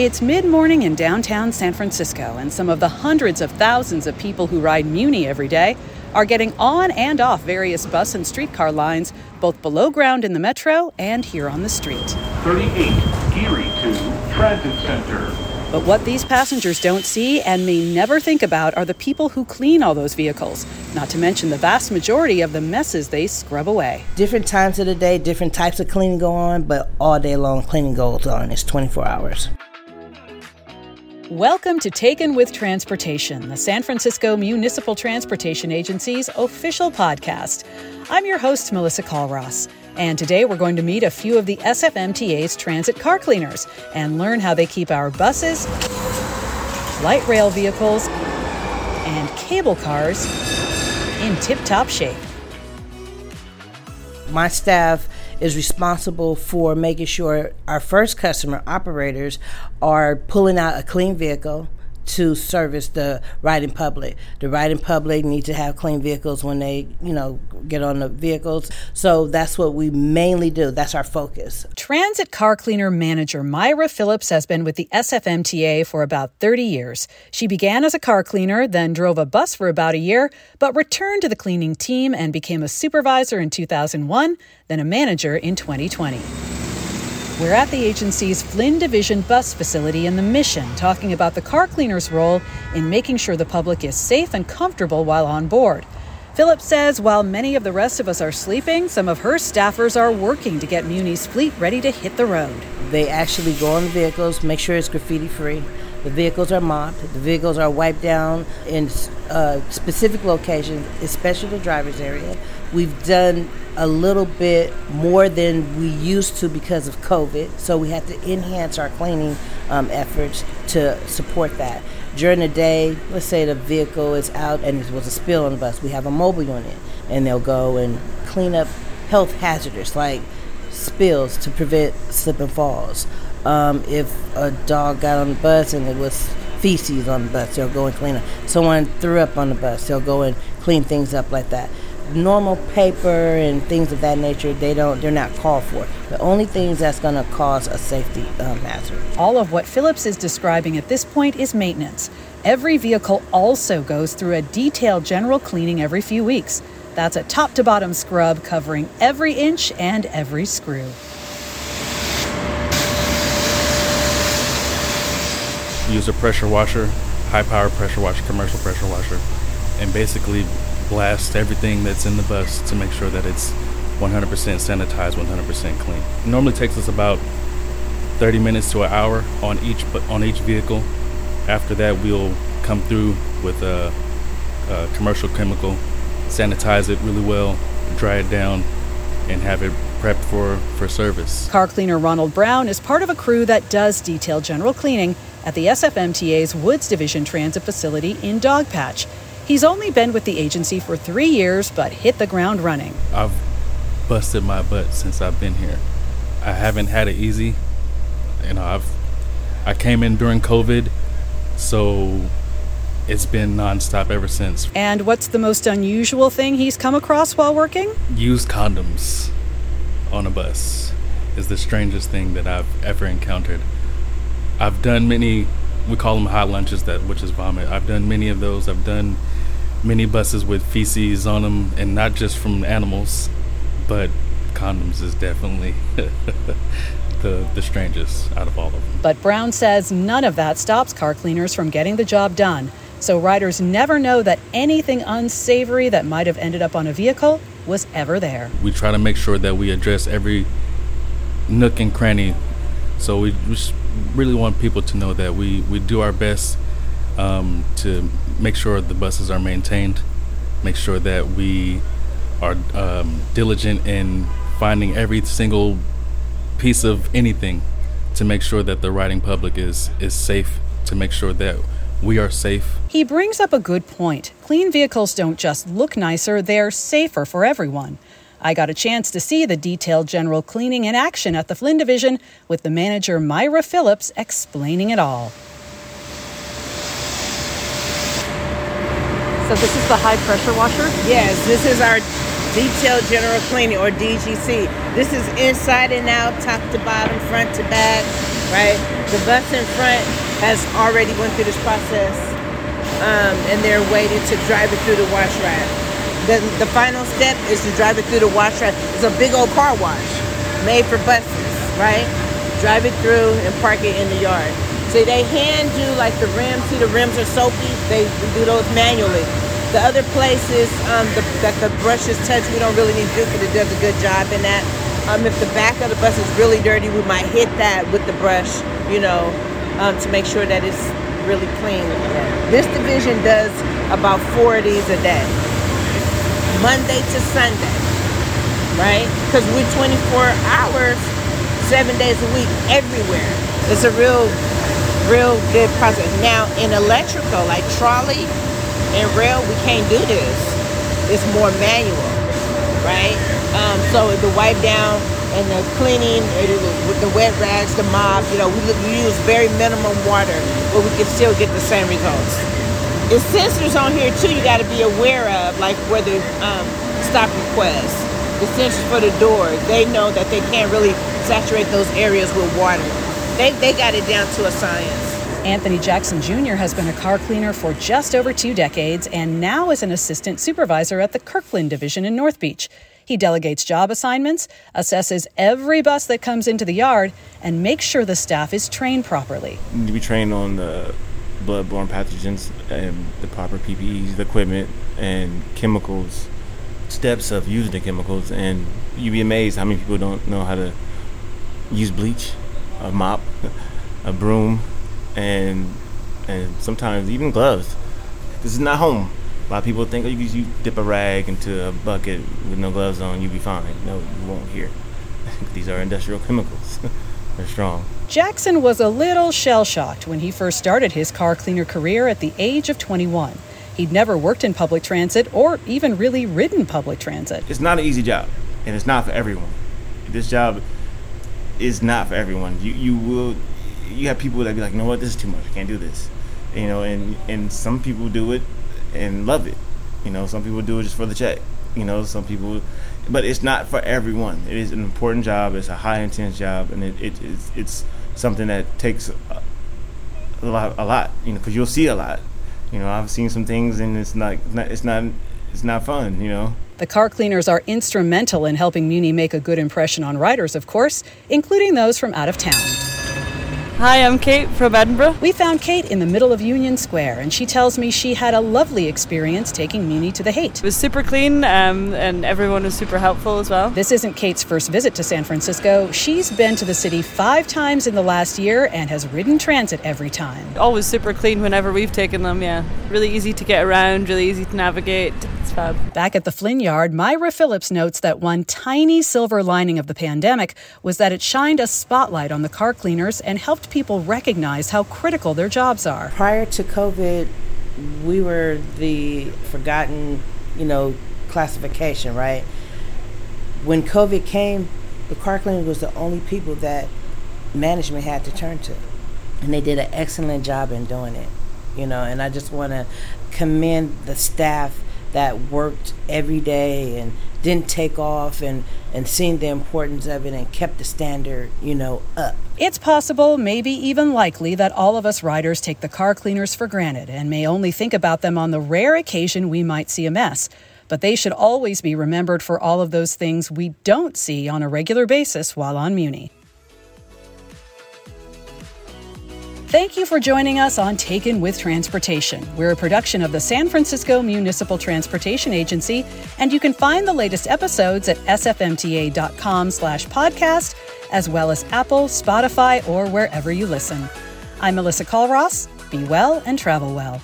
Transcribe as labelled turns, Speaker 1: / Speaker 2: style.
Speaker 1: It's mid morning in downtown San Francisco, and some of the hundreds of thousands of people who ride Muni every day are getting on and off various bus and streetcar lines, both below ground in the metro and here on the street.
Speaker 2: 38, Geary to Transit Center.
Speaker 1: But what these passengers don't see and may never think about are the people who clean all those vehicles, not to mention the vast majority of the messes they scrub away.
Speaker 3: Different times of the day, different types of cleaning go on, but all day long cleaning goes on. It's 24 hours.
Speaker 1: Welcome to Taken with Transportation, the San Francisco Municipal Transportation Agency's official podcast. I'm your host, Melissa Culross, and today we're going to meet a few of the SFMTA's transit car cleaners and learn how they keep our buses, light rail vehicles, and cable cars in tip top shape.
Speaker 3: My staff is responsible for making sure our first customer operators are pulling out a clean vehicle to service the riding public. The riding public need to have clean vehicles when they, you know, get on the vehicles. So that's what we mainly do. That's our focus.
Speaker 1: Transit car cleaner manager Myra Phillips has been with the SFMTA for about 30 years. She began as a car cleaner, then drove a bus for about a year, but returned to the cleaning team and became a supervisor in 2001, then a manager in 2020. We're at the agency's Flynn Division bus facility in the Mission, talking about the car cleaner's role in making sure the public is safe and comfortable while on board. Phillips says while many of the rest of us are sleeping, some of her staffers are working to get Muni's fleet ready to hit the road.
Speaker 3: They actually go on the vehicles, make sure it's graffiti free. The vehicles are mopped. The vehicles are wiped down in uh, specific locations, especially the driver's area. We've done a little bit more than we used to because of COVID, so we had to enhance our cleaning um, efforts to support that. During the day, let's say the vehicle is out and there was a spill on the bus, we have a mobile unit, and they'll go and clean up health hazards like spills to prevent slip and falls. Um, if a dog got on the bus and it was feces on the bus, they'll go and clean it. Someone threw up on the bus, they'll go and clean things up like that. Normal paper and things of that nature, they don't, they're not called for. The only things that's going to cause a safety um, hazard.
Speaker 1: All of what Phillips is describing at this point is maintenance. Every vehicle also goes through a detailed general cleaning every few weeks. That's a top to bottom scrub covering every inch and every screw.
Speaker 4: use a pressure washer, high power pressure washer, commercial pressure washer, and basically blast everything that's in the bus to make sure that it's 100% sanitized, 100% clean. It normally takes us about 30 minutes to an hour on each on each vehicle. After that, we'll come through with a, a commercial chemical, sanitize it really well, dry it down, and have it prepped for, for service.
Speaker 1: Car cleaner Ronald Brown is part of a crew that does detailed general cleaning at the SFMTA's Woods Division Transit facility in Dogpatch. He's only been with the agency for three years, but hit the ground running.
Speaker 4: I've busted my butt since I've been here. I haven't had it easy. You know, I've I came in during COVID, so it's been nonstop ever since.
Speaker 1: And what's the most unusual thing he's come across while working?
Speaker 4: Used condoms on a bus is the strangest thing that I've ever encountered. I've done many. We call them hot lunches, that which is vomit. I've done many of those. I've done many buses with feces on them, and not just from animals, but condoms is definitely the the strangest out of all of them.
Speaker 1: But Brown says none of that stops car cleaners from getting the job done. So riders never know that anything unsavory that might have ended up on a vehicle was ever there.
Speaker 4: We try to make sure that we address every nook and cranny. So we, we really want people to know that we, we do our best um, to make sure the buses are maintained, make sure that we are um, diligent in finding every single piece of anything to make sure that the riding public is, is safe, to make sure that we are safe.
Speaker 1: He brings up a good point. Clean vehicles don't just look nicer, they're safer for everyone. I got a chance to see the detailed general cleaning in action at the Flynn Division with the manager Myra Phillips explaining it all. So this is the high pressure washer?
Speaker 3: Yes, this is our detailed general cleaning or DGC. This is inside and out, top to bottom, front to back.
Speaker 5: right? The bus in front has already went through this process, um, and they're waiting to drive it through the wash rack. The, the final step is to drive it through the wash rack. It's a big old car wash made for buses, right? Drive it through and park it in the yard. So they hand do like the rims. See, the rims are soapy. They do those manually. The other places um, the, that the brushes touch, we don't really need Duke, but it does a good job in that. Um, if the back of the bus is really dirty, we might hit that with the brush, you know, um, to make sure that it's really clean. This division does about four of these a day, Monday to Sunday, right? Because we're 24 hours, seven days a week, everywhere. It's a real, real good process. Now, in electrical, like trolley, and rail, we can't do this. It's more manual, right? Um, so the wipe down and the cleaning with the wet rags, the mop, you know, we, we use very minimum water, but we can still get the same results. There's sensors on here too. You got to be aware of, like where the um, stop request, the sensors for the doors. They know that they can't really saturate those areas with water. They they got it down to a science.
Speaker 1: Anthony Jackson Jr. has been a car cleaner for just over two decades and now is an assistant supervisor at the Kirkland division in North Beach. He delegates job assignments, assesses every bus that comes into the yard, and makes sure the staff is trained properly.
Speaker 6: You need to be trained on the bloodborne pathogens and the proper PPEs, the equipment, and chemicals, steps of using the chemicals. And you'd be amazed how many people don't know how to use bleach, a mop, a broom, and and sometimes even gloves. This is not home. A lot of people think oh, you, you dip a rag into a bucket with no gloves on, you'll be fine. No, you won't here. These are industrial chemicals. They're strong.
Speaker 1: Jackson was a little shell shocked when he first started his car cleaner career at the age of 21. He'd never worked in public transit or even really ridden public transit.
Speaker 6: It's not an easy job, and it's not for everyone. This job is not for everyone. You you will you have people that be like, you know what, this is too much. I can't do this. You know, and and some people do it and love it. You know, some people do it just for the check. You know, some people, but it's not for everyone. It is an important job. It's a high intense job, and it, it it's it's something that takes a, a lot a lot. You know, because you'll see a lot. You know, I've seen some things, and it's not, it's not it's not fun. You know.
Speaker 1: The car cleaners are instrumental in helping Muni make a good impression on riders, of course, including those from out of town.
Speaker 7: Hi, I'm Kate from Edinburgh.
Speaker 1: We found Kate in the middle of Union Square, and she tells me she had a lovely experience taking Muni to the Haight.
Speaker 7: It was super clean, um, and everyone was super helpful as well.
Speaker 1: This isn't Kate's first visit to San Francisco. She's been to the city five times in the last year and has ridden transit every time.
Speaker 7: Always super clean whenever we've taken them, yeah. Really easy to get around, really easy to navigate. It's fab.
Speaker 1: Back at the Flynn Yard, Myra Phillips notes that one tiny silver lining of the pandemic was that it shined a spotlight on the car cleaners and helped people recognize how critical their jobs are.
Speaker 5: Prior to COVID, we were the forgotten, you know, classification, right? When COVID came, the car cleaners was the only people that management had to turn to. And they did an excellent job in doing it, you know, and I just want to commend the staff that worked every day and didn't take off and, and seen the importance of it and kept the standard, you know, up.
Speaker 1: It's possible, maybe even likely, that all of us riders take the car cleaners for granted and may only think about them on the rare occasion we might see a mess. But they should always be remembered for all of those things we don't see on a regular basis while on Muni. Thank you for joining us on Taken with Transportation. We're a production of the San Francisco Municipal Transportation Agency, and you can find the latest episodes at sfmta.com slash podcast, as well as Apple, Spotify, or wherever you listen. I'm Melissa Culross. Be well and travel well.